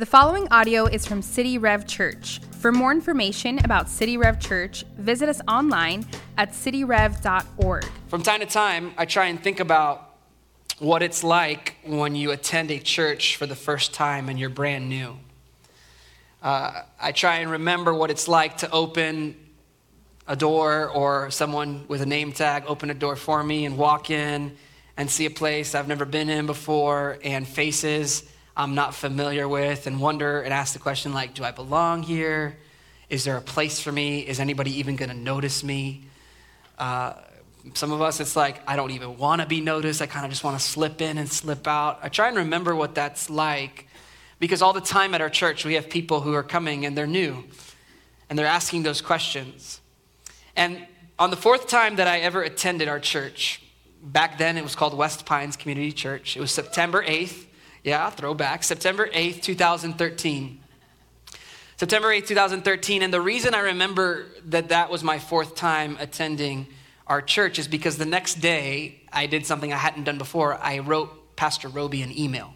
The following audio is from City Rev Church. For more information about City Rev Church, visit us online at cityrev.org. From time to time, I try and think about what it's like when you attend a church for the first time and you're brand new. Uh, I try and remember what it's like to open a door or someone with a name tag open a door for me and walk in and see a place I've never been in before and faces I'm not familiar with and wonder and ask the question like, do I belong here? Is there a place for me? Is anybody even going to notice me? Uh, some of us, it's like, I don't even want to be noticed. I kind of just want to slip in and slip out. I try and remember what that's like because all the time at our church, we have people who are coming and they're new and they're asking those questions. And on the fourth time that I ever attended our church, back then it was called West Pines Community Church, it was September 8th, yeah, throwback. September 8th, 2013. September 8th, 2013. And the reason I remember that that was my fourth time attending our church is because the next day I did something I hadn't done before. I wrote Pastor Roby an email.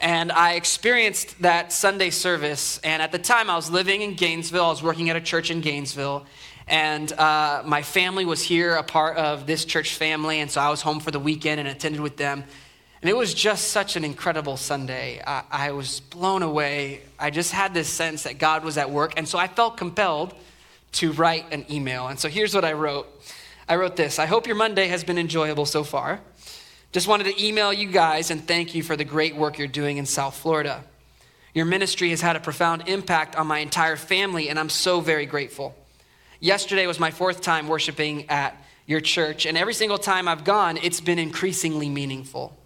And I experienced that Sunday service. And at the time, I was living in Gainesville. I was working at a church in Gainesville. And uh, my family was here, a part of this church family. And so I was home for the weekend and attended with them. And it was just such an incredible Sunday. I, I, was blown away. I just had this sense that God was at work. And so I felt compelled to write an email. And so here's what I wrote I wrote this I hope your Monday has been enjoyable so far. Just wanted to email you guys and thank you for the great work you're doing in South Florida. Your ministry has had a profound impact on my entire family, and I'm so very grateful. Yesterday was my fourth time worshiping at your church, and every single time I've gone, it's been increasingly meaningful.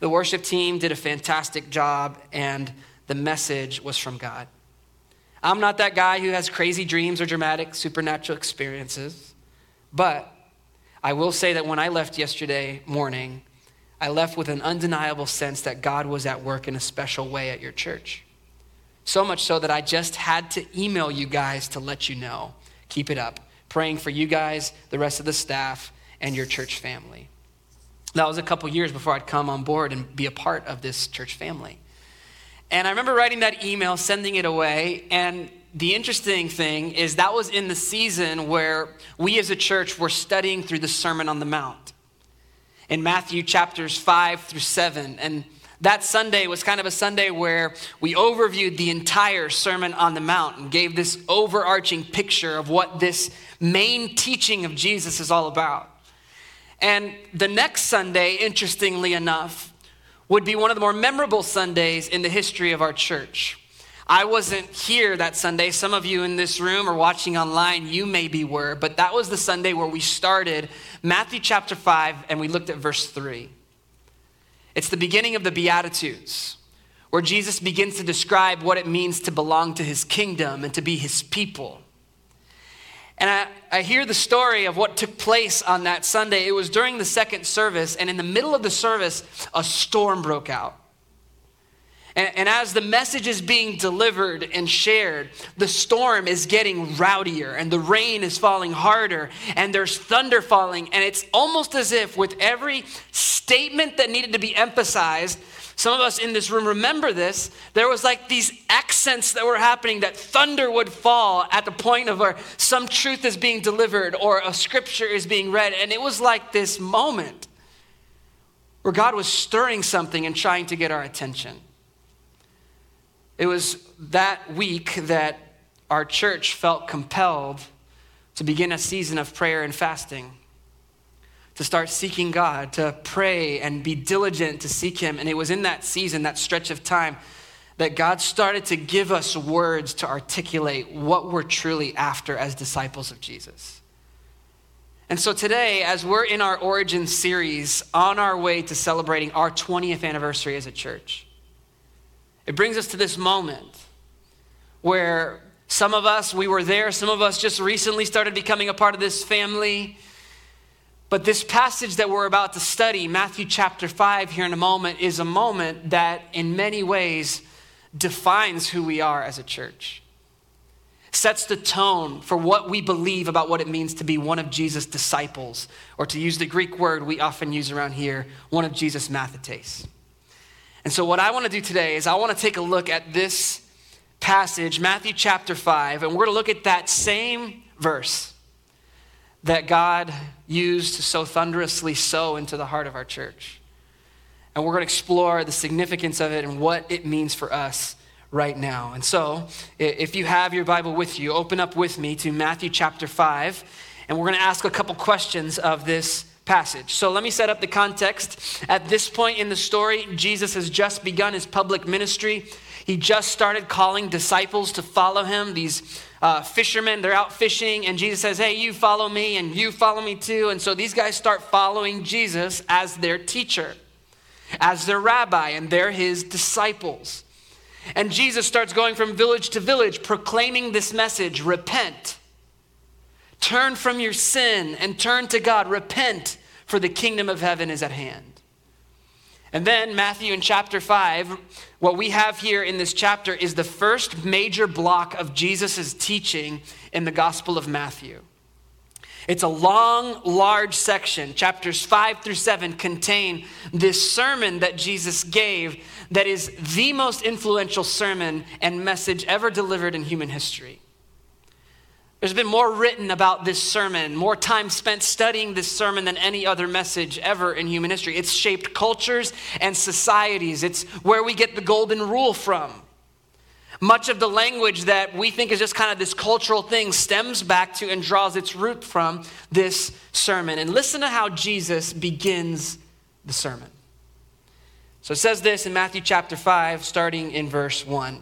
The worship team did a fantastic job, and the message was from God. I'm not that guy who has crazy dreams or dramatic supernatural experiences, but I will say that when I left yesterday morning, I left with an undeniable sense that God was at work in a special way at your church. So much so that I just had to email you guys to let you know. Keep it up. Praying for you guys, the rest of the staff, and your church family. That was a couple years before I'd come on board and be a part of this church family. And I remember writing that email, sending it away, and the interesting thing is that was in the season where we as a church were studying through the Sermon on the Mount in Matthew chapters 5 through 7. And that Sunday was kind of a Sunday where we overviewed the entire Sermon on the Mount and gave this overarching picture of what this main teaching of Jesus is all about. And the next Sunday, interestingly enough, would be one of the more memorable Sundays in the history of our church. I wasn't here that Sunday. Some of you in this room or watching online, you maybe were, but that was the Sunday where we started Matthew chapter 5 and we looked at verse 3. It's the beginning of the Beatitudes, where Jesus begins to describe what it means to belong to his kingdom and to be his people. And I, I hear the story of what took place on that Sunday. It was during the second service, and in the middle of the service, a storm broke out. And, and, as the message is being delivered and shared, the storm is getting rowdier, and the rain is falling harder, and there's thunder falling. And it's almost as if, with every statement that needed to be emphasized, some of us in this room remember this. There was like these accents that were happening that thunder would fall at the point of where some truth is being delivered or a scripture is being read. And it was like this moment where God was stirring something and trying to get our attention. It was that week that our church felt compelled to begin a season of prayer and fasting to start seeking God, to pray and be diligent to seek Him. And it was in that season, that stretch of time, that God started to give us words to articulate what we're truly after as disciples of Jesus. And so today, as we're in our origin series on our way to celebrating our 20th anniversary as a church, it brings us to this moment where some of us, we were there, some of us just recently started becoming a part of this family. But this passage that we're about to study, Matthew chapter 5, here in a moment, is a moment that in many ways defines who we are as a church, sets the tone for what we believe about what it means to be one of Jesus' disciples, or to use the Greek word we often use around here, one of Jesus' mathetes. And so, what I want to do today is I want to take a look at this passage, Matthew chapter 5, and we're going to look at that same verse that God used so thunderously sow into the heart of our church. And we're going to explore the significance of it and what it means for us right now. And so, if you have your Bible with you, open up with me to Matthew chapter 5, and we're going to ask a couple questions of this passage. So let me set up the context. At this point in the story, Jesus has just begun his public ministry. He just started calling disciples to follow him. These uh, fishermen, they're out fishing, and Jesus says, Hey, you follow me, and you follow me too. And so these guys start following Jesus as their teacher, as their rabbi, and they're his disciples. And Jesus starts going from village to village, proclaiming this message repent. Turn from your sin and turn to God. Repent, for the kingdom of heaven is at hand. And then, Matthew in chapter 5, what we have here in this chapter is the first major block of Jesus' teaching in the Gospel of Matthew. It's a long, large section. Chapters 5 through 7 contain this sermon that Jesus gave that is the most influential sermon and message ever delivered in human history. There's been more written about this sermon, more time spent studying this sermon than any other message ever in human history. It's shaped cultures and societies, it's where we get the golden rule from. Much of the language that we think is just kind of this cultural thing stems back to and draws its root from this sermon. And listen to how Jesus begins the sermon. So it says this in Matthew chapter 5, starting in verse 1.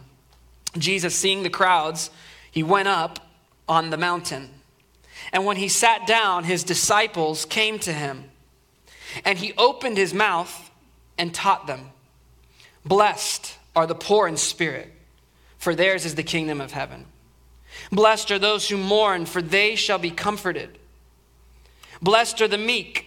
Jesus, seeing the crowds, he went up on the mountain. And when he sat down, his disciples came to him. And he opened his mouth and taught them Blessed are the poor in spirit, for theirs is the kingdom of heaven. Blessed are those who mourn, for they shall be comforted. Blessed are the meek,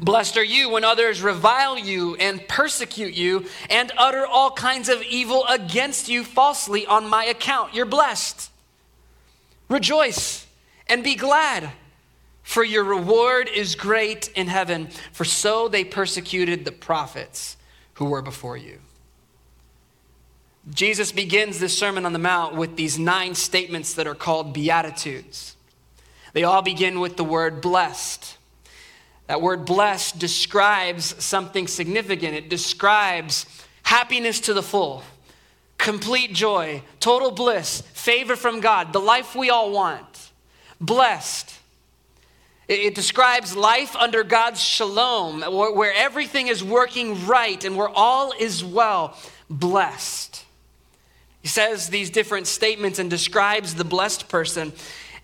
Blessed are you when others revile you and persecute you and utter all kinds of evil against you falsely on my account. You're blessed. Rejoice and be glad, for your reward is great in heaven, for so they persecuted the prophets who were before you. Jesus begins this Sermon on the Mount with these nine statements that are called Beatitudes. They all begin with the word blessed. That word blessed describes something significant. It describes happiness to the full, complete joy, total bliss, favor from God, the life we all want. Blessed. It, describes life under God's shalom, where everything is working right and where all is well. Blessed. He says these different statements and describes the blessed person.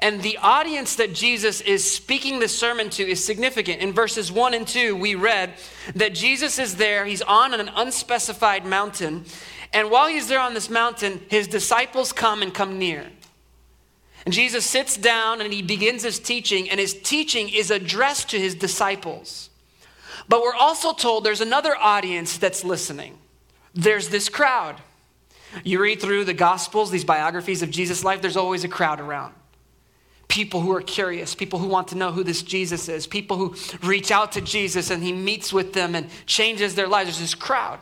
And the audience that Jesus is speaking this sermon to is significant. In verses 1 and 2, we read that Jesus is there, he's on an unspecified mountain. And while he's there on this mountain, his disciples come and come near. And Jesus sits down and he begins his teaching, and his teaching is addressed to his disciples. But we're also told there's another audience that's listening. There's this crowd. You read through the Gospels, these biographies of Jesus' life, there's always a crowd around people who are curious, people who want to know who this Jesus is, people who reach out to Jesus and he meets with them and changes their lives. There's this crowd.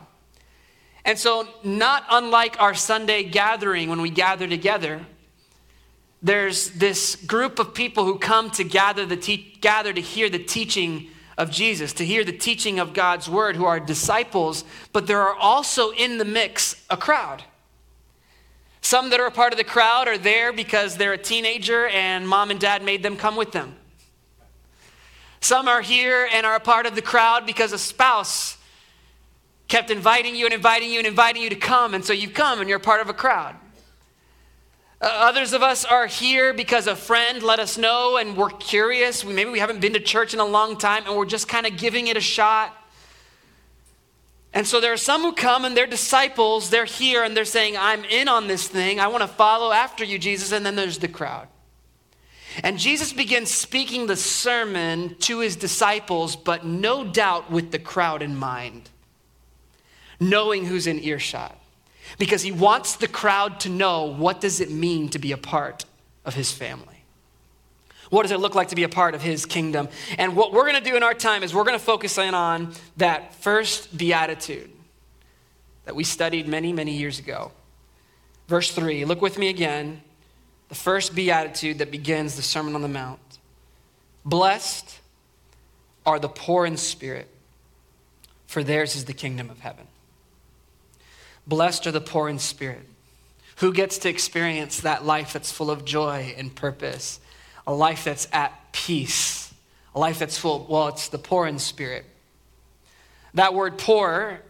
And so, not unlike our Sunday gathering when we gather together, there's this group of people who come to gather, the te- gather to hear the teaching of Jesus, to hear the teaching of God's word, who are disciples, but there are also in the mix a crowd. Some that are a part of the crowd are there because they're a teenager and mom and dad made them come with them. Some are here and are a part of the crowd because a spouse kept inviting you and inviting you and inviting you to come, and so you've come and you're part of a crowd. Uh, others of us are here because a friend let us know and we're curious. We, maybe we haven't been to church in a long time and we're just kind of giving it a shot. And so there are some who come and they're disciples, they're here and they're saying, I'm in on this thing, I want to follow after you, Jesus. And then there's the crowd. And Jesus begins speaking the sermon to his disciples, but no doubt with the crowd in mind, knowing who's in earshot. Because he wants the crowd to know what does it mean to be a part of his family. What does it look like to be a part of his kingdom? And what we're going to do in our time is we're going to focus in on that first beatitude that we studied many, many years ago. Verse 3, look with me again. The first beatitude that begins the Sermon on the Mount. Blessed are the poor in spirit, for theirs is the kingdom of heaven. Blessed are the poor in spirit. Who gets to experience that life that's full of joy and purpose a life that's at peace, a life that's full, well, it's the poor in spirit. That word poor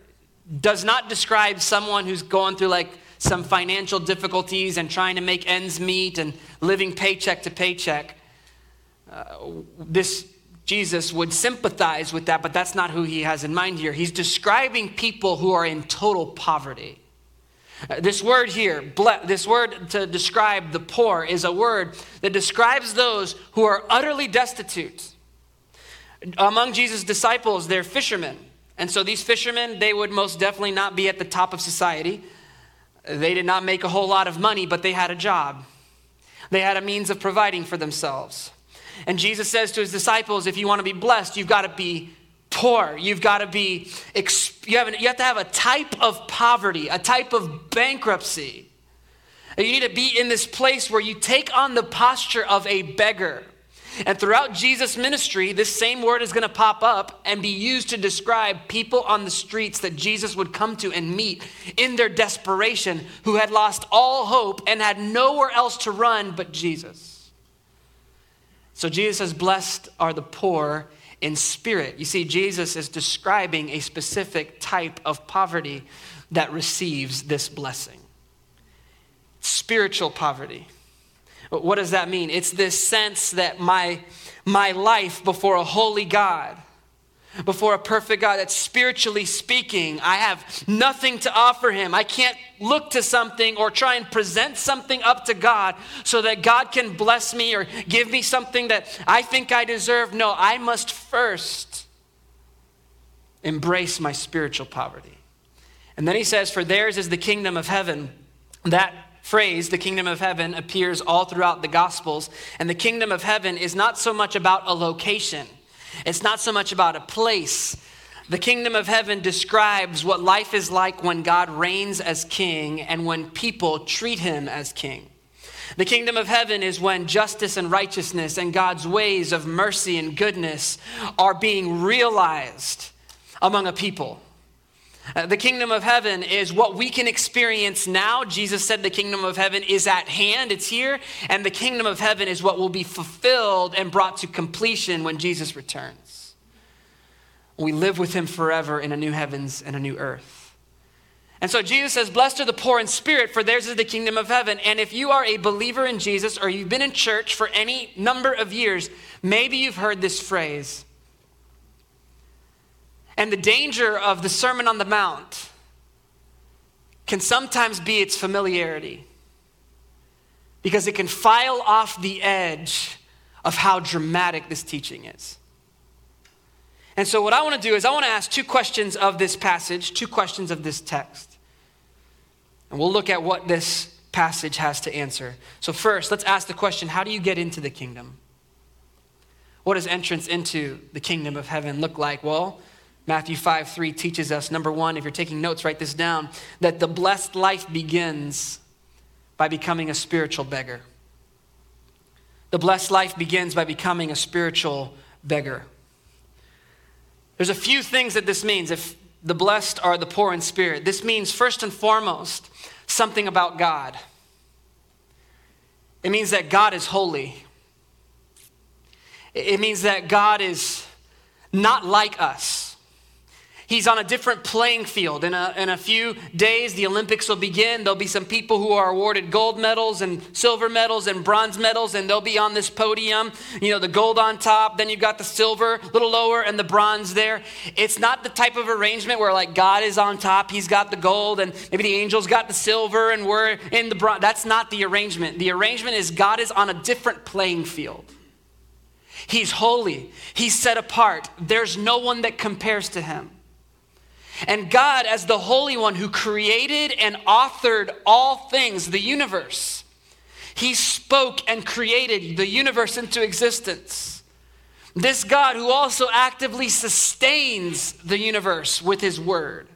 does not describe someone who's going through like some financial difficulties and trying to make ends meet and living paycheck to paycheck. Uh, this Jesus would sympathize with that, but that's not who he has in mind here. He's describing people who are in total poverty. Uh, this word here, this word to describe the poor, is a word that describes those who are utterly destitute. Among Jesus' disciples, they're fishermen. And so these fishermen, they would most definitely not be at the top of society. They did not make a whole lot of money, but they had a job. They had a means of providing for themselves. And Jesus says to his disciples, if you want to be blessed, you've got to be poor. You've got to be, you have, you have to have a type of poverty, a type of bankruptcy. You need to be in this place where you take on the posture of a beggar. And throughout Jesus' ministry, this same word is going to pop up and be used to describe people on the streets that Jesus would come to and meet in their desperation, who had lost all hope and had nowhere else to run but Jesus. So Jesus says, Blessed are the poor in spirit. You see, Jesus is describing a specific type of poverty that receives this blessing spiritual poverty. What does that mean? It's this sense that my, my life before a holy God before a perfect God that spiritually speaking, I have nothing to offer him. I can't look to something or try and present something up to God so that God can bless me or give me something that I think I deserve. No, I must first embrace my spiritual poverty. And then he says, For theirs is the kingdom of heaven. That phrase, the kingdom of heaven, appears all throughout the Gospels. And the kingdom of heaven is not so much about a location. It's not so much about a place. The kingdom of heaven describes what life is like when God reigns as king and when people treat him as king. The kingdom of heaven is when justice and righteousness and God's ways of mercy and goodness are being realized among a people. Uh, the kingdom of heaven is what we can experience now. Jesus said the kingdom of heaven is at hand, it's here. And the kingdom of heaven is what will be fulfilled and brought to completion when Jesus returns. We live with him forever in a new heavens and a new earth. And so Jesus says, Blessed are the poor in spirit, for theirs is the kingdom of heaven. And if you are a believer in Jesus or you've been in church for any number of years, maybe you've heard this phrase and the danger of the Sermon on the Mount can sometimes be its familiarity because it can file off the edge of how dramatic this teaching is. And so, what I want to do is, I want to ask two questions of this passage, two questions of this text. And we'll look at what this passage has to answer. So, first, let's ask the question how do you get into the kingdom? What does entrance into the kingdom of heaven look like? Well, Matthew 5 3 teaches us, number one, if you're taking notes, write this down, that the blessed life begins by becoming a spiritual beggar. The blessed life begins by becoming a spiritual beggar. There's a few things that this means. If the blessed are the poor in spirit, this means first and foremost something about God. It means that God is holy. It means that God is not like us. He's on a different playing field. In a, in a few days, the Olympics will begin. There'll be some people who are awarded gold medals and silver medals and bronze medals, and they'll be on this podium. You know, the gold on top, then you've got the silver a little lower, and the bronze there. It's not the type of arrangement where, like, God is on top, He's got the gold, and maybe the angels got the silver, and we're in the bronze. That's not the arrangement. The arrangement is God is on a different playing field. He's holy, He's set apart. There's no one that compares to Him. And God, as the Holy One who created and authored all things, the universe, He spoke and created the universe into existence. This God who also actively sustains the universe with His word.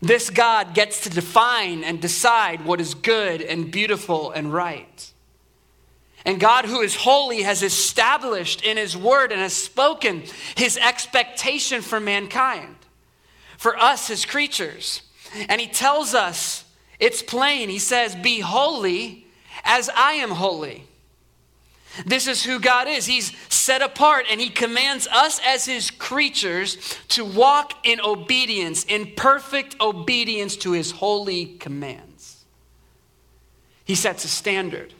This God gets to define and decide what is good and beautiful and right. And God, who is holy, has established in His word and has spoken His expectation for mankind for us as creatures. And he tells us, it's plain. He says, Be holy as I am holy. This is who God is. He's set apart and He commands us as His creatures to walk in obedience, in perfect obedience to His holy commands. He sets a standard.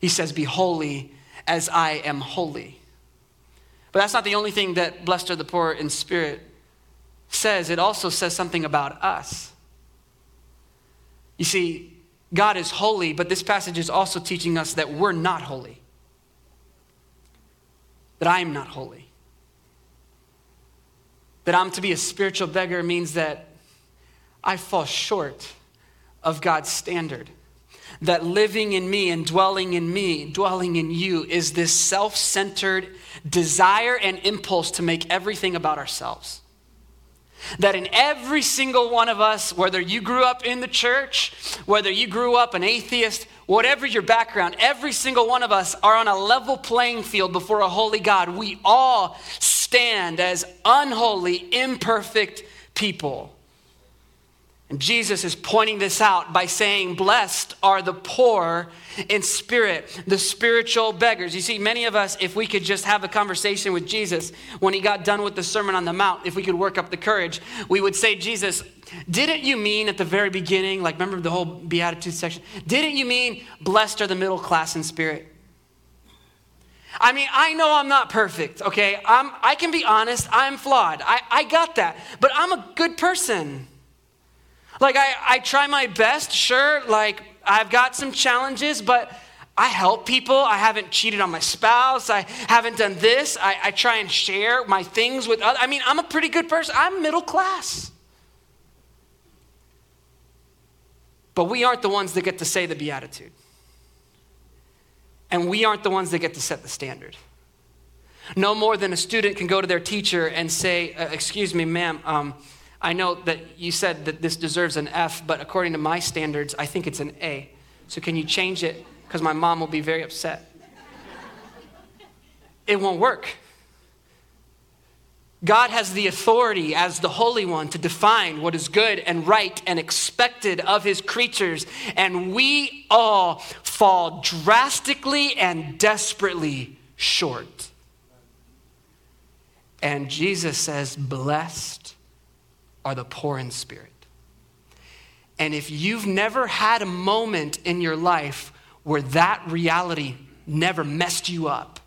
He says, Be holy as I am holy. But that's not the only thing that blessed are the poor in spirit says, it also says something about us. You see, God is holy, but this passage is also teaching us that we're not holy. That I am not holy. That I'm to be a spiritual beggar means that I fall short of God's standard. That living in me and dwelling in me, dwelling in you, is this self centered desire and impulse to make everything about ourselves. That in every single one of us, whether you grew up in the church, whether you grew up an atheist, whatever your background, every single one of us are on a level playing field before a holy God. We all stand as unholy, imperfect people. And Jesus is pointing this out by saying, Blessed are the poor in spirit, the spiritual beggars. You see, many of us, if we could just have a conversation with Jesus when he got done with the Sermon on the Mount, if we could work up the courage, we would say, Jesus, didn't you mean at the very beginning, like remember the whole Beatitudes section? Didn't you mean blessed are the middle class in spirit? I mean, I know I'm not perfect, okay? I'm, I can be honest, I'm flawed. I, I got that. But I'm a good person. Like, I, I try my best, sure. Like, I've got some challenges, but I help people. I haven't cheated on my spouse. I haven't done this. I, I try and share my things with others. I mean, I'm a pretty good person. I'm middle class. But we aren't the ones that get to say the Beatitude. And we aren't the ones that get to set the standard. No more than a student can go to their teacher and say, uh, Excuse me, ma'am, um, I know that you said that this deserves an F, but according to my standards, I think it's an A. So can you change it? Because my mom will be very upset. It won't work. God has the authority as the Holy One to define what is good and right and expected of His creatures, and we all fall drastically and desperately short. And Jesus says, Blessed are the poor in spirit. And if you've never had a moment in your life where that reality never messed you up,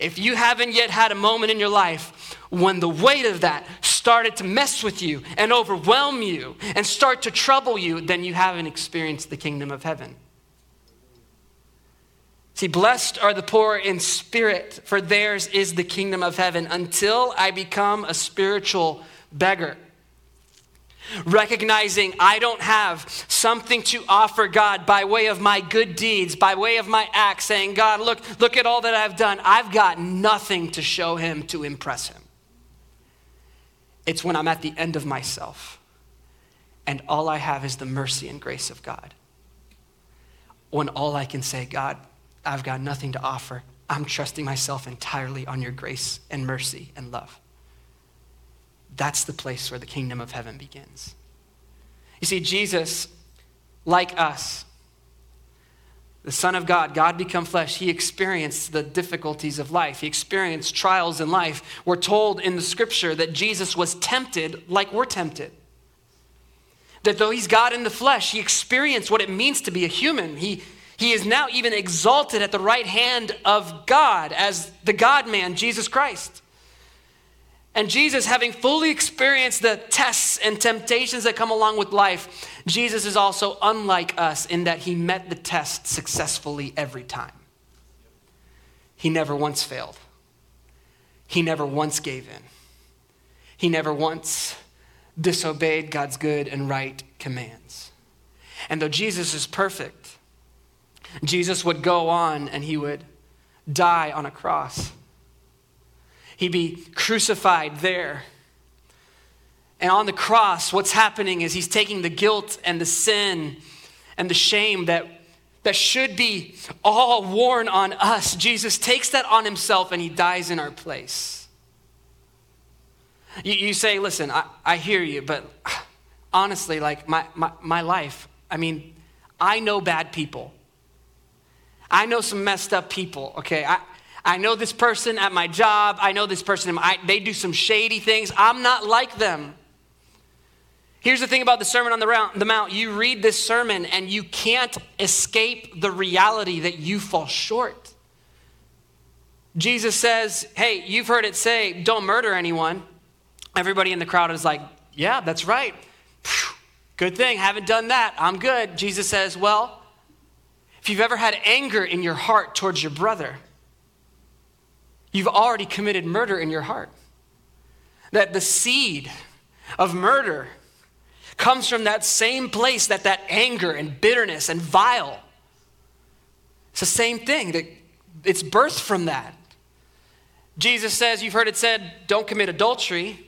if you haven't yet had a moment in your life when the weight of that started to mess with you and overwhelm you and start to trouble you, then you haven't experienced the kingdom of heaven. See, blessed are the poor in spirit, for theirs is the kingdom of heaven. Until I become a spiritual beggar. Recognizing I don't have something to offer God by way of my good deeds, by way of my acts, saying, God, look, look at all that I've done. I've got nothing to show him to impress him. It's when I'm at the end of myself and all I have is the mercy and grace of God. When all I can say, God, I've got nothing to offer. I'm trusting myself entirely on your grace and mercy and love. That's the place where the kingdom of heaven begins. You see, Jesus, like us, the Son of God, God become flesh, he experienced the difficulties of life. He experienced trials in life. We're told in the scripture that Jesus was tempted like we're tempted. That though he's God in the flesh, he experienced what it means to be a human. He, he is now even exalted at the right hand of God as the God man, Jesus Christ. And Jesus, having fully experienced the tests and temptations that come along with life, Jesus is also unlike us in that he met the test successfully every time. He never once failed, he never once gave in, he never once disobeyed God's good and right commands. And though Jesus is perfect, Jesus would go on and he would die on a cross He'd be crucified there. And on the cross, what's happening is he's taking the guilt and the sin and the shame that, that should be all worn on us. Jesus takes that on himself and he dies in our place. You, you say, listen, I, I hear you, but honestly, like my, my, my life, I mean, I know bad people. I know some messed up people, okay? I, I know this person at my job. I know this person. My, they do some shady things. I'm not like them. Here's the thing about the Sermon on the Mount you read this sermon and you can't escape the reality that you fall short. Jesus says, Hey, you've heard it say, don't murder anyone. Everybody in the crowd is like, Yeah, that's right. Good thing, haven't done that. I'm good. Jesus says, Well, if you've ever had anger in your heart towards your brother, you've already committed murder in your heart. That the seed of murder comes from that same place that that anger and bitterness and vile. It's the same thing that it's birthed from that. Jesus says, you've heard it said, don't commit adultery.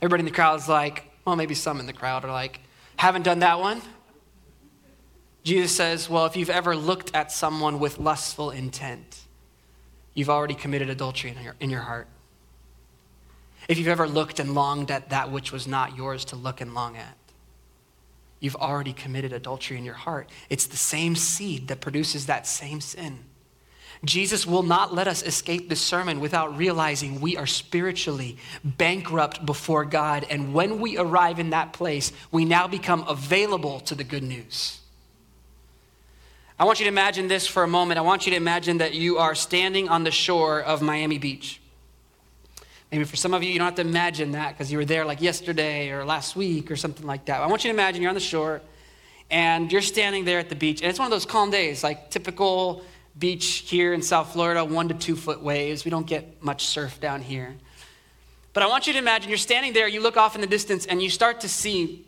Everybody in the crowd is like, well, maybe some in the crowd are like, haven't done that one. Jesus says, well, if you've ever looked at someone with lustful intent, you've already committed adultery in your, in your heart. If you've ever looked and longed at that which was not yours to look and long at, you've already committed adultery in your heart. It's the same seed that produces that same sin. Jesus will not let us escape this sermon without realizing we are spiritually bankrupt before God. And when we arrive in that place, we now become available to the good news. I want you to imagine this for a moment. I want you to imagine that you are standing on the shore of Miami Beach. Maybe for some of you, you don't have to imagine that because you were there like yesterday or last week or something like that. I want you to imagine you're on the shore and you're standing there at the beach, and it's one of those calm days, like typical beach here in South Florida, one to two foot waves. We don't get much surf down here. But I want you to imagine you're standing there, you look off in the distance, and you start to see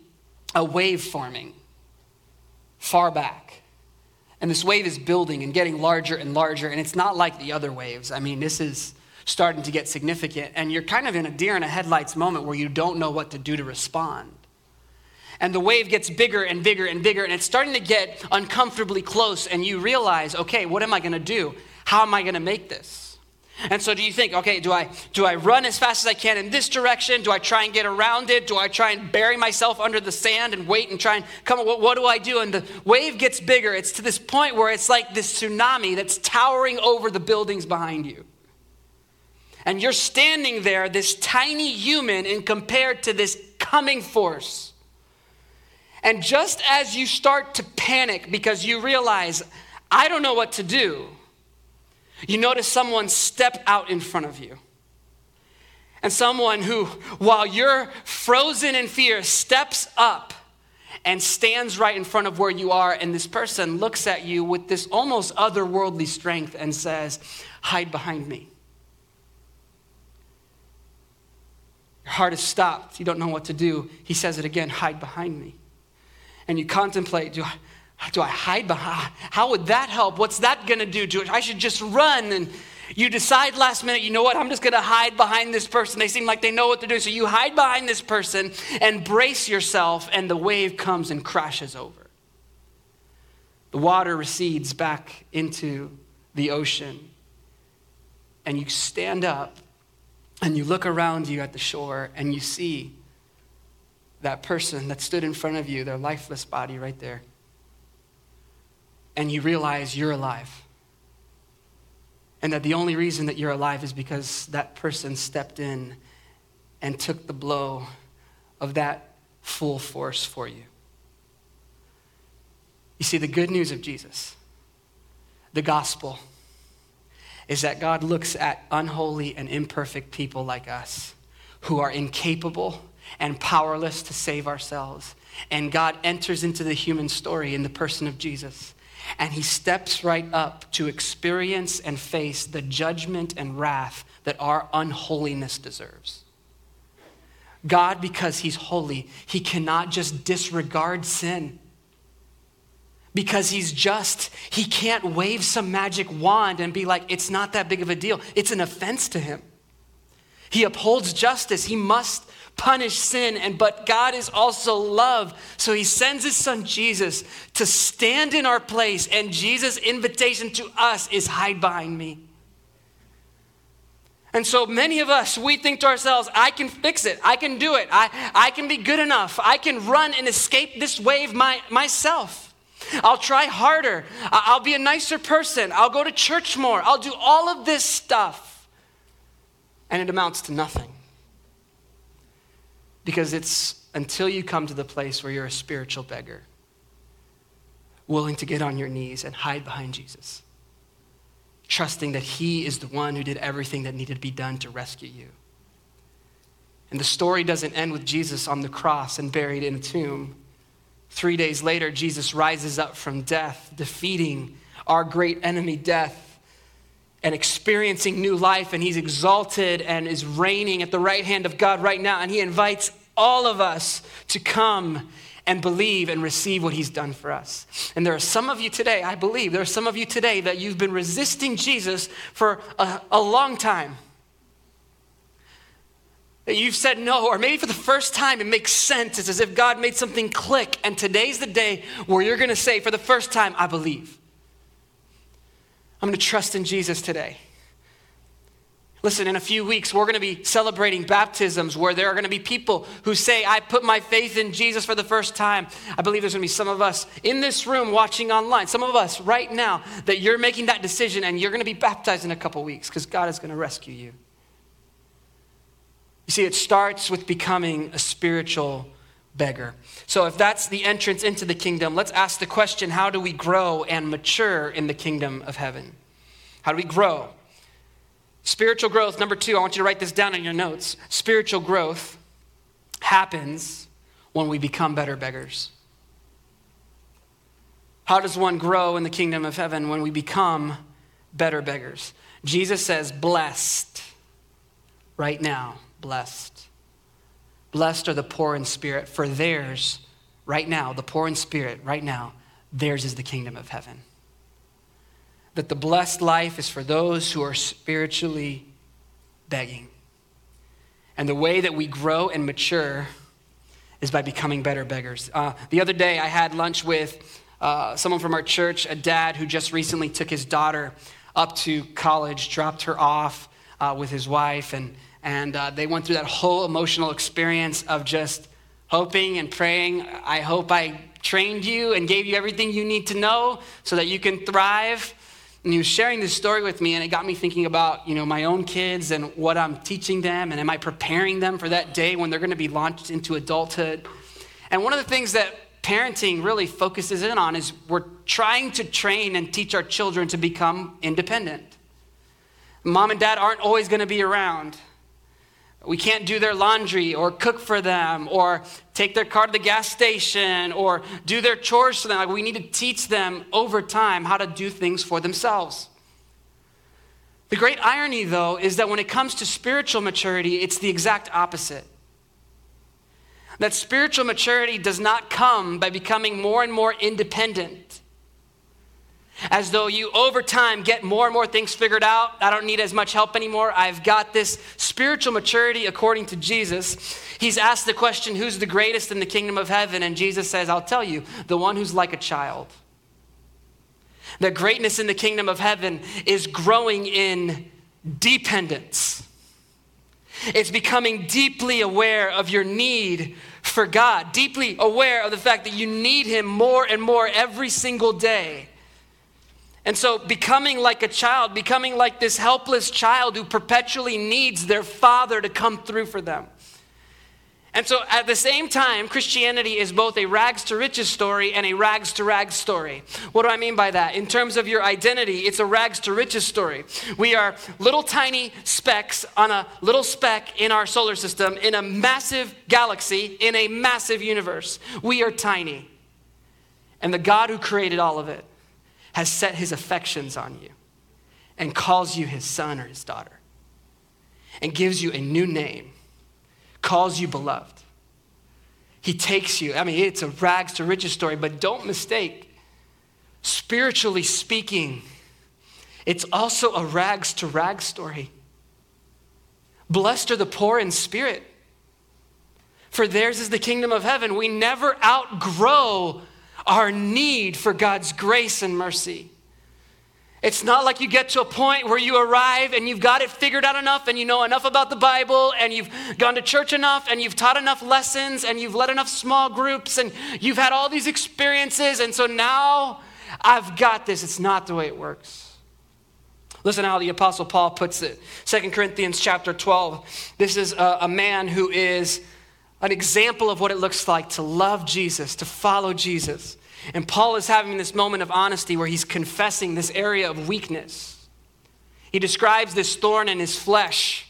a wave forming far back. And this wave is building and getting larger and larger, and it's not like the other waves. I mean, this is starting to get significant, and you're kind of in a deer in a headlights moment where you don't know what to do to respond. And the wave gets bigger and bigger and bigger, and it's starting to get uncomfortably close, and you realize, okay, what am I gonna do? How am I gonna make this? And so do you think, okay, do I do I run as fast as I can in this direction? Do I try and get around it? Do I try and bury myself under the sand and wait and try and come what, what do I do? And the wave gets bigger. It's to this point where it's like this tsunami that's towering over the buildings behind you. And you're standing there, this tiny human, and compared to this coming force. And just as you start to panic because you realize, I don't know what to do, you notice someone step out in front of you. And someone who, while you're frozen in fear, steps up and stands right in front of where you are. And this person looks at you with this almost otherworldly strength and says, Hide behind me. Your heart is stopped. You don't know what to do. He says it again hide behind me. And you contemplate do I, do I hide behind? How would that help? What's that going to do to it? I should just run. And you decide last minute, you know what? I'm just going to hide behind this person. They seem like they know what to do. So you hide behind this person and brace yourself, and the wave comes and crashes over. The water recedes back into the ocean. And you stand up and you look around you at the shore and you see that person that stood in front of you, their lifeless body right there and you realize you're alive. And that the only reason that you're alive is because that person stepped in and took the blow of that full force for you. You see, the good news of Jesus, the gospel, is that God looks at unholy and imperfect people like us who are incapable and powerless to save ourselves. And God enters into the human story in the person of Jesus. And he steps right up to experience and face the judgment and wrath that our unholiness deserves. God, because he's holy, he cannot just disregard sin because he's just. He can't wave some magic wand and be like, it's not that big of a deal. It's an offense to him. He upholds justice. He must punish sin and but God is also love. So he sends his son Jesus to stand in our place and Jesus invitation to us is hide behind me. And so many of us, we think to ourselves, I can fix it. I can do it. I, I can be good enough. I can run and escape this wave my, myself. I'll try harder. I'll be a nicer person. I'll go to church more. I'll do all of this stuff. And it amounts to nothing. Because it's until you come to the place where you're a spiritual beggar, willing to get on your knees and hide behind Jesus, trusting that He is the one who did everything that needed to be done to rescue you. And the story doesn't end with Jesus on the cross and buried in a tomb. Three days later, Jesus rises up from death, defeating our great enemy, death, and experiencing new life. And he's exalted and is reigning at the right hand of God right now. And he invites all of us to come and believe and receive what he's done for us. And there are some of you today, I believe, there are some of you today that you've been resisting Jesus for a, a long time that you've said no, or maybe for the first time it makes sense. It's as if God made something click, and today's the day where you're to say, for the first time, I believe. I'm going to trust in Jesus today. Listen, in a few weeks, we're going to be celebrating baptisms where there are going to be people who say, I put my faith in Jesus for the first time. I believe there's going to be some of us in this room watching online, some of us right now, that you're making that decision and you're going to be baptized in a couple weeks because God is going to rescue you. You see, it starts with becoming a spiritual beggar. So, if that's the entrance into the kingdom, let's ask the question how do we grow and mature in the kingdom of heaven? How do we grow? Spiritual growth, number two, I want you to write this down in your notes. Spiritual growth happens when we become better beggars. How does one grow in the kingdom of heaven when we become better beggars? Jesus says, blessed right now blessed. Blessed are the poor in spirit, for theirs, right now, the poor in spirit, right now, theirs is the kingdom of heaven. That the blessed life is for those who are spiritually begging. And the way that we grow and mature is by becoming better beggars. Uh, the other day, I had lunch with uh, someone from our church, a dad who just recently took his daughter up to college, dropped her off uh, with his wife, and and uh, they went through that whole emotional experience of just hoping and praying. I hope I trained you and gave you everything you need to know so that you can thrive. And he was sharing this story with me, and it got me thinking about, you know, my own kids and what I'm teaching them, and am I preparing them for that day when they're going to be launched into adulthood? And one of the things that parenting really focuses in on is we're trying to train and teach our children to become independent. Mom and dad aren't always going to be around. We can't do their laundry or cook for them or take their car to the gas station or do their chores for them. Like we need to teach them over time how to do things for themselves. The great irony, though, is that when it comes to spiritual maturity, it's the exact opposite. That spiritual maturity does not come by becoming more and more independent as though you over time get more and more things figured out. I don't need as much help anymore. I've got this spiritual maturity according to Jesus. He's asked the question, Who's the greatest in the kingdom of heaven? And Jesus says, I'll tell you, the one who's like a child. The greatness in the kingdom of heaven is growing in dependence. It's becoming deeply aware of your need for God, deeply aware of the fact that you need Him more and more every single day And so, becoming like a child, becoming like this helpless child who perpetually needs their father to come through for them. And so, at the same time, Christianity is both a rags to riches story and a rags to rags story. What do I mean by that? In terms of your identity, it's a rags to riches story. We are little tiny specks on a little speck in our solar system, in a massive galaxy, in a massive universe. We are tiny. And the God who created all of it has set his affections on you and calls you his son or his daughter and gives you a new name calls you beloved. He takes you. I mean, it's a rags to riches story, but don't mistake, spiritually speaking, it's also a rags to rags story. Blessed are the poor in spirit, for theirs is the kingdom of heaven. We never outgrow our need for God's grace and mercy. It's not like you get to a point where you arrive and you've got it figured out enough and you know enough about the Bible and you've gone to church enough and you've taught enough lessons and you've led enough small groups and you've had all these experiences and so now I've got this. It's not the way it works. Listen how the apostle Paul puts it. 2 Corinthians chapter 12. This is a, a man who is an example of what it looks like to love Jesus, to follow Jesus. And Paul is having this moment of honesty where he's confessing this area of weakness. He describes this thorn in his flesh,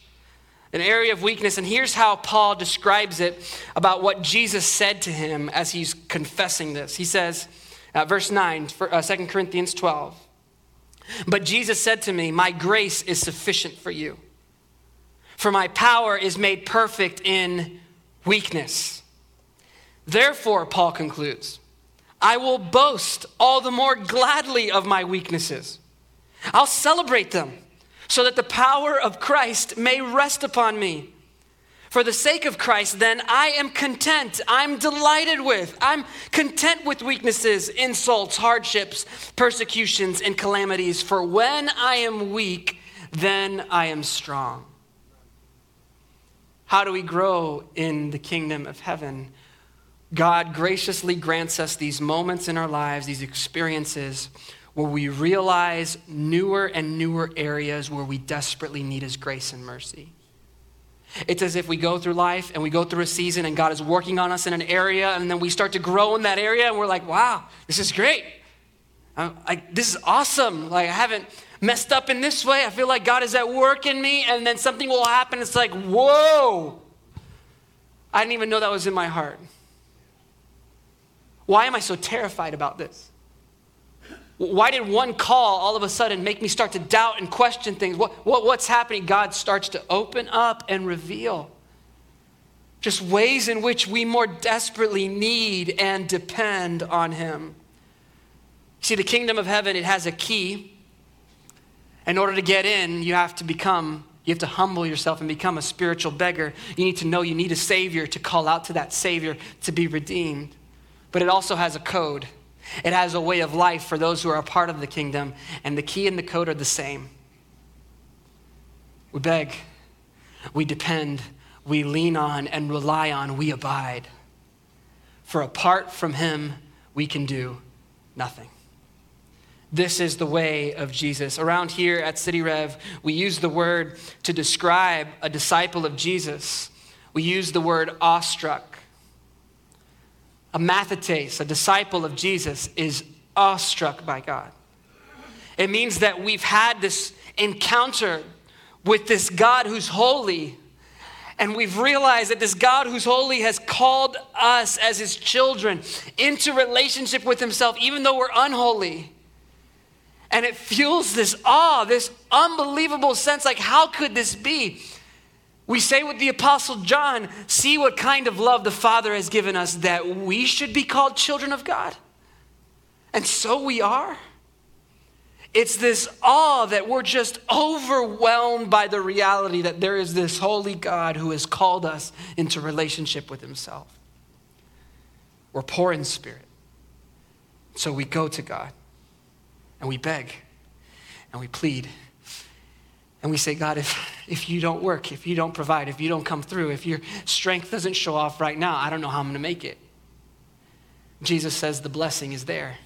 an area of weakness. And here's how Paul describes it about what Jesus said to him as he's confessing this. He says, uh, verse 9, for, uh, 2 Corinthians 12. But Jesus said to me, My grace is sufficient for you, for my power is made perfect in weakness. Therefore, Paul concludes, I will boast all the more gladly of my weaknesses. I'll celebrate them so that the power of Christ may rest upon me. For the sake of Christ, then, I am content. I'm delighted with. I'm content with weaknesses, insults, hardships, persecutions, and calamities. For when I am weak, then I am strong. How do we grow in the kingdom of heaven? God graciously grants us these moments in our lives, these experiences where we realize newer and newer areas where we desperately need His grace and mercy. It's as if we go through life and we go through a season and God is working on us in an area, and then we start to grow in that area, and we're like, wow, this is great. I, this is awesome. Like, I haven't messed up in this way. I feel like God is at work in me, and then something will happen. It's like, whoa. I didn't even know that was in my heart. Why am I so terrified about this? Why did one call all of a sudden make me start to doubt and question things? What, what, what's happening? God starts to open up and reveal just ways in which we more desperately need and depend on Him. See, the kingdom of heaven, it has a key. In order to get in, you have to become, you have to humble yourself and become a spiritual beggar. You need to know you need a Savior to call out to that Savior to be redeemed but it also has a code. It has a way of life for those who are a part of the kingdom, and the key and the code are the same. We beg, we depend, we lean on and rely on, we abide. For apart from Him, we can do nothing. This is the way of Jesus. Around here at City Rev, we use the word to describe a disciple of Jesus. We use the word awestruck a mathetes, a disciple of Jesus, is awestruck by God. It means that we've had this encounter with this God who's holy, and we've realized that this God who's holy has called us as his children into relationship with himself, even though we're unholy. And it fuels this awe, this unbelievable sense like, how could this be? We say with the Apostle John, see what kind of love the Father has given us that we should be called children of God. And so we are. It's this awe that we're just overwhelmed by the reality that there is this holy God who has called us into relationship with Himself. We're poor in spirit. So we go to God and we beg and we plead and we say, God, if, if you don't work, if you don't provide, if you don't come through, if your strength doesn't show off right now, I don't know how I'm going to make it. Jesus says the blessing is there.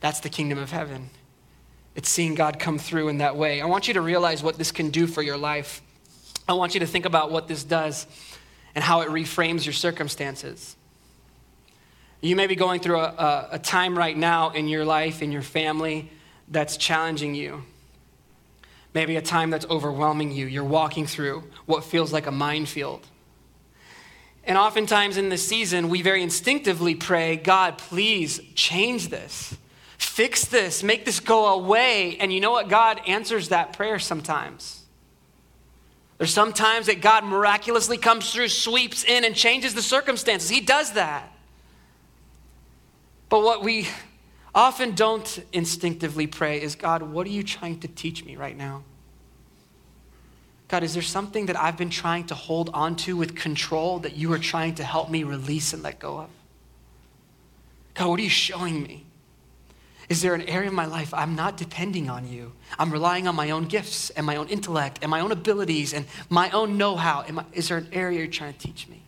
That's the kingdom of heaven. It's seeing God come through in that way. I want you to realize what this can do for your life. I want you to think about what this does and how it reframes your circumstances. You may be going through a, a, a time right now in your life, in your family, that's challenging you. Maybe a time that's overwhelming you. You're walking through what feels like a minefield. And oftentimes in this season, we very instinctively pray, God, please change this. Fix this. Make this go away. And you know what? God answers that prayer sometimes. There's sometimes that God miraculously comes through, sweeps in, and changes the circumstances. He does that. But what we often don't instinctively pray is God, what are you trying to teach me right now? God, is there something that I've been trying to hold onto with control that you are trying to help me release and let go of? God, what are you showing me? Is there an area of my life I'm not depending on you? I'm relying on my own gifts and my own intellect and my own abilities and my own know how. Is there an area you're trying to teach me?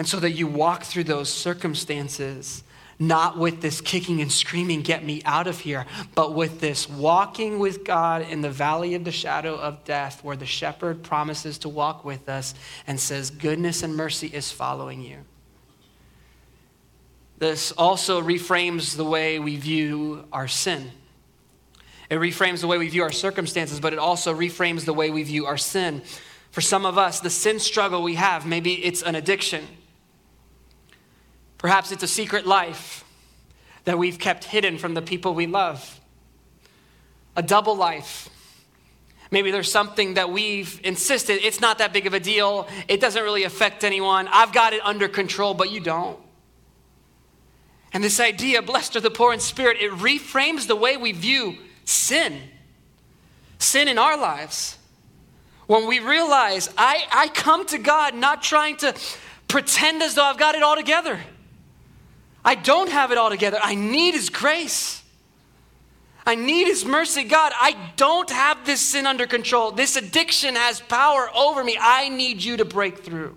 And so that you walk through those circumstances not with this kicking and screaming, get me out of here, but with this walking with God in the valley of the shadow of death, where the shepherd promises to walk with us and says, Goodness and mercy is following you. This also reframes the way we view our sin. It reframes the way we view our circumstances, but it also reframes the way we view our sin. For some of us, the sin struggle we have, maybe it's an addiction. Perhaps it's a secret life that we've kept hidden from the people we love, a double life. Maybe there's something that we've insisted, it's not that big of a deal, it doesn't really affect anyone, I've got it under control, but you don't. And this idea, blessed are the poor in spirit, it reframes the way we view sin, sin in our lives. When we realize I, I come to God not trying to pretend as though I've got it all together. I don't have it all together. I need His grace. I need His mercy. God, I don't have this sin under control. This addiction has power over me. I need you to break through.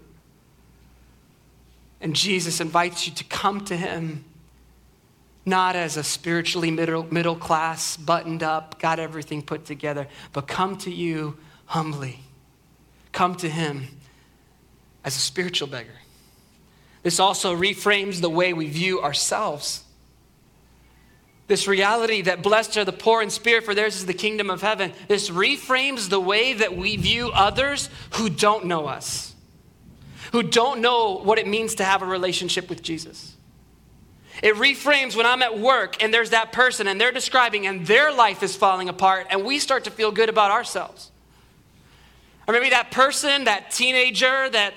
And Jesus invites you to come to Him, not as a spiritually middle, middle class, buttoned up, got everything put together, but come to you humbly. Come to Him as a spiritual beggar. This also reframes the way we view ourselves. This reality that blessed are the poor in spirit, for theirs is the kingdom of heaven. This reframes the way that we view others who don't know us, who don't know what it means to have a relationship with Jesus. It reframes when I'm at work and there's that person and they're describing and their life is falling apart and we start to feel good about ourselves. Or maybe that person, that teenager that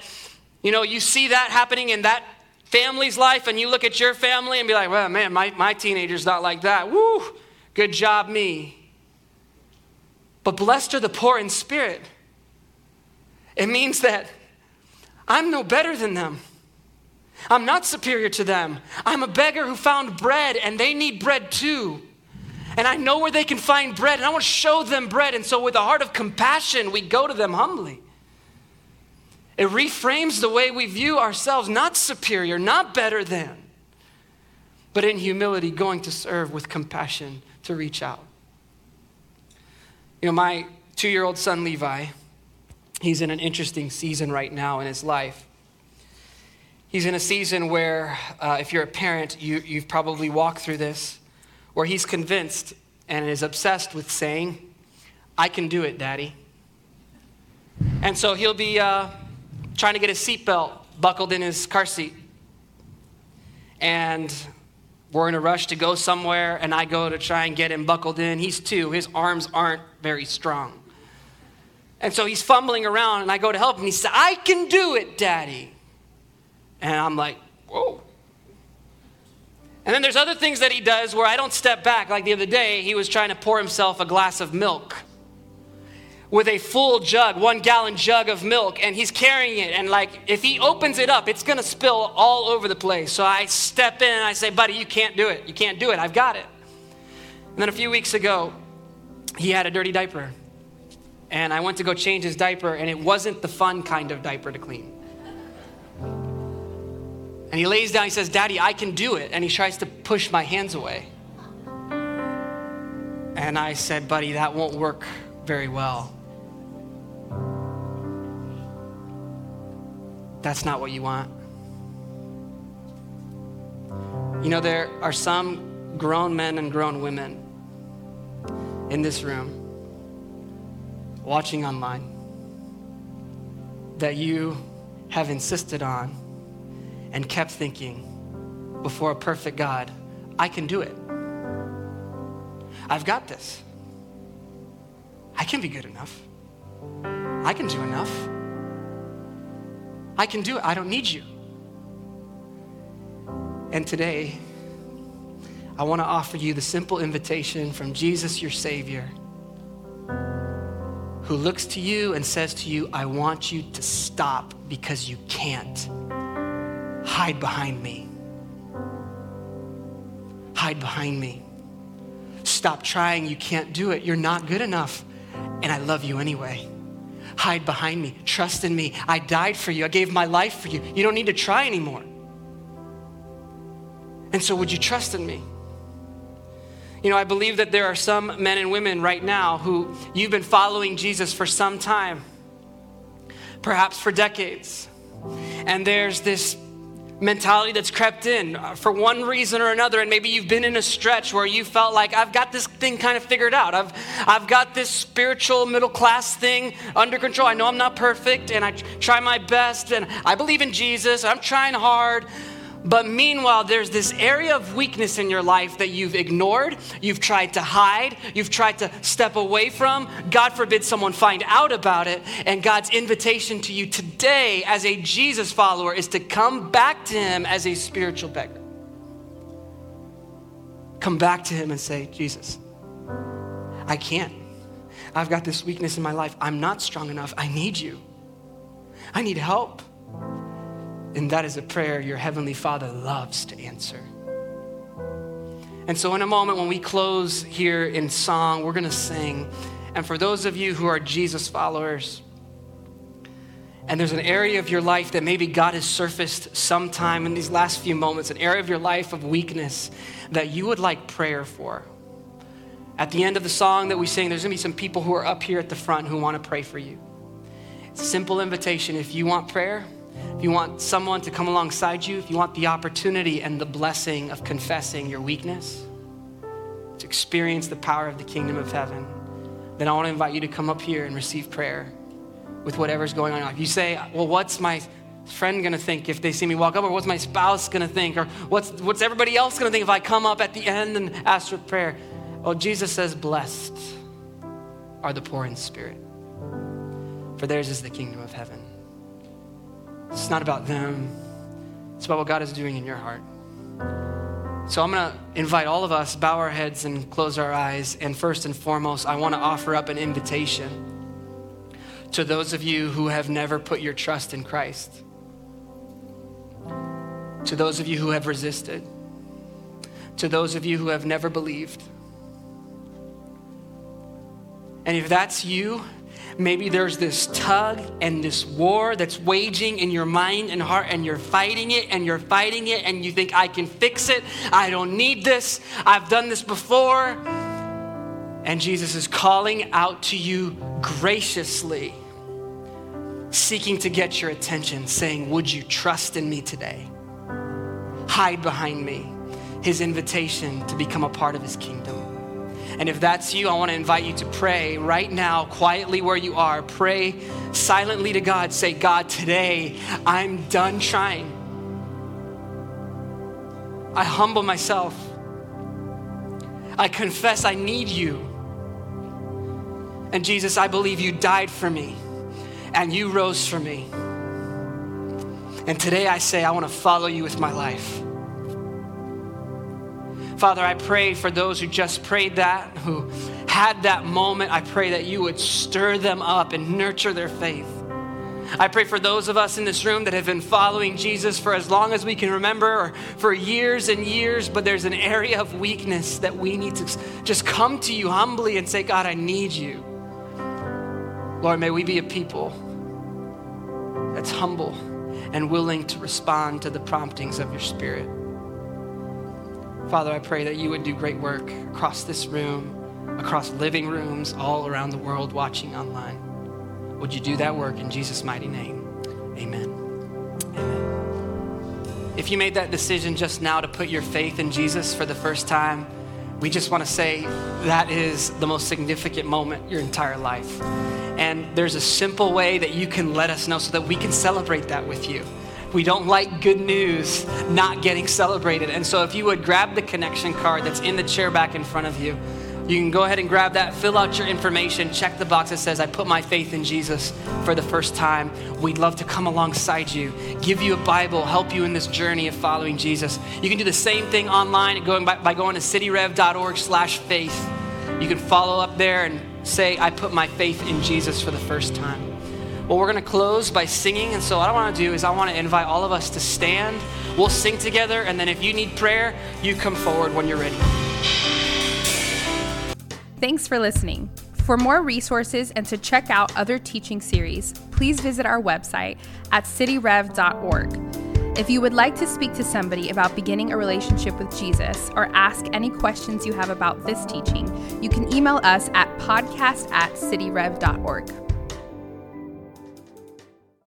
you know, you see that happening in that family's life, and you look at your family and be like, well, man, my, my teenager's not like that. Woo, good job, me. But blessed are the poor in spirit. It means that I'm no better than them. I'm not superior to them. I'm a beggar who found bread, and they need bread too. And I know where they can find bread, and I want to show them bread. And so, with a heart of compassion, we go to them humbly. It reframes the way we view ourselves, not superior, not better than, but in humility, going to serve with compassion to reach out. You know, my two year old son, Levi, he's in an interesting season right now in his life. He's in a season where, uh, if you're a parent, you, you've probably walked through this, where he's convinced and is obsessed with saying, I can do it, Daddy. And so he'll be. Uh, trying to get his seatbelt buckled in his car seat. And we're in a rush to go somewhere, and I go to try and get him buckled in. He's two, his arms aren't very strong. And so he's fumbling around, and I go to help him. He says, I can do it, Daddy. And I'm like, whoa. And then there's other things that he does where I don't step back. Like the other day, he was trying to pour himself a glass of milk with a full jug, one gallon jug of milk, and he's carrying it. And like, if he opens it up, it's gonna spill all over the place. So I step in and I say, buddy, you can't do it. You can't do it. I've got it. And then a few weeks ago, he had a dirty diaper. And I went to go change his diaper, and it wasn't the fun kind of diaper to clean. And he lays down, he says, Daddy, I can do it. And he tries to push my hands away. And I said, buddy, that won't work very well. That's not what you want. You know, there are some grown men and grown women in this room watching online that you have insisted on and kept thinking before a perfect God, I can do it. I've got this. I can be good enough. I can do enough. I can do it. I don't need you. And today, I want to offer you the simple invitation from Jesus, your Savior, who looks to you and says to you, I want you to stop because you can't. Hide behind me. Hide behind me. Stop trying. You can't do it. You're not good enough. And I love you anyway. Hide behind me. Trust in me. I died for you. I gave my life for you. You don't need to try anymore. And so, would you trust in me? You know, I believe that there are some men and women right now who you've been following Jesus for some time, perhaps for decades. And there's this mentality that's crept in uh, for one reason or another and maybe you've been in a stretch where you felt like i've got this thing kind of figured out. I've, I've got this spiritual middle class thing under control. I know i'm not perfect and i try my best and i believe in jesus i'm trying hard but meanwhile, there's this area of weakness in your life that you've ignored, you've tried to hide, you've tried to step away from. God forbid someone find out about it. And God's invitation to you today as a Jesus follower is to come back to Him as a spiritual beggar. Come back to Him and say, Jesus, I can't. I've got this weakness in my life. I'm not strong enough. I need you. I need help. And that is a prayer your Heavenly Father loves to answer. And so, in a moment, when we close here in song, we're going to sing. And for those of you who are Jesus followers, and there's an area of your life that maybe God has surfaced sometime in these last few moments, an area of your life of weakness that you would like prayer for. At the end of the song that we sing, there's gonna be some people who are up here at the front who wanna pray for you. It's a simple invitation. If you want prayer, if you want someone to come alongside you, if you want the opportunity and the blessing of confessing your weakness, to experience the power of the kingdom of heaven, then I want to invite you to come up here and receive prayer with whatever's going on. In your life. If you say, well, what's my friend gonna think if they see me walk up, or what's my spouse gonna think, or what's, what's everybody else gonna think if I come up at the end and ask for prayer? Well, Jesus says, blessed are the poor in spirit, for theirs is the kingdom of heaven. It's not about them, it's about what God is doing in your heart. So I'm going to invite all of us bow our heads and close our eyes and first and foremost I want to offer up an invitation to those of you who have never put your trust in Christ. To those of you who have resisted. To those of you who have never believed. And if that's you, Maybe there's this tug and this war that's waging in your mind and heart, and you're fighting it and you're fighting it, and you think, I can fix it. I don't need this. I've done this before. And Jesus is calling out to you graciously, seeking to get your attention, saying, Would you trust in me today? Hide behind me. His invitation to become a part of his kingdom. And if that's you, I want to invite you to pray right now, quietly where you are. Pray silently to God. Say, God, today I'm done trying. I humble myself. I confess I need you. And Jesus, I believe you died for me and you rose for me. And today I say, I want to follow you with my life. Father, I pray for those who just prayed that, who had that moment. I pray that you would stir them up and nurture their faith. I pray for those of us in this room that have been following Jesus for as long as we can remember, or for years and years, but there's an area of weakness that we need to just come to you humbly and say, God, I need you. Lord, may we be a people that's humble and willing to respond to the promptings of your Spirit. Father, I pray that you would do great work across this room across living rooms all around the world watching online. Would you do that work in Jesus' mighty name? Amen. Amen. If you made that decision just now to put your faith in Jesus for the first time, we just want to say that is the most significant moment your entire life. And there's a simple way that you can let us know so that we can celebrate that with you. We don't like good news not getting celebrated. And so if you would grab the connection card that's in the chair back in front of you, you can go ahead and grab that, fill out your information, check the box that says, I put my faith in Jesus for the first time. We'd love to come alongside you, give you a Bible, help you in this journey of following Jesus. You can do the same thing online going by, by going to cityrev.org slash faith. You can follow up there and say, I put my faith in Jesus for the first time. Well, we're going to close by singing. And so, what I want to do is, I want to invite all of us to stand. We'll sing together. And then, if you need prayer, you come forward when you're ready. Thanks for listening. For more resources and to check out other teaching series, please visit our website at cityrev.org. If you would like to speak to somebody about beginning a relationship with Jesus or ask any questions you have about this teaching, you can email us at podcast at cityrev.org.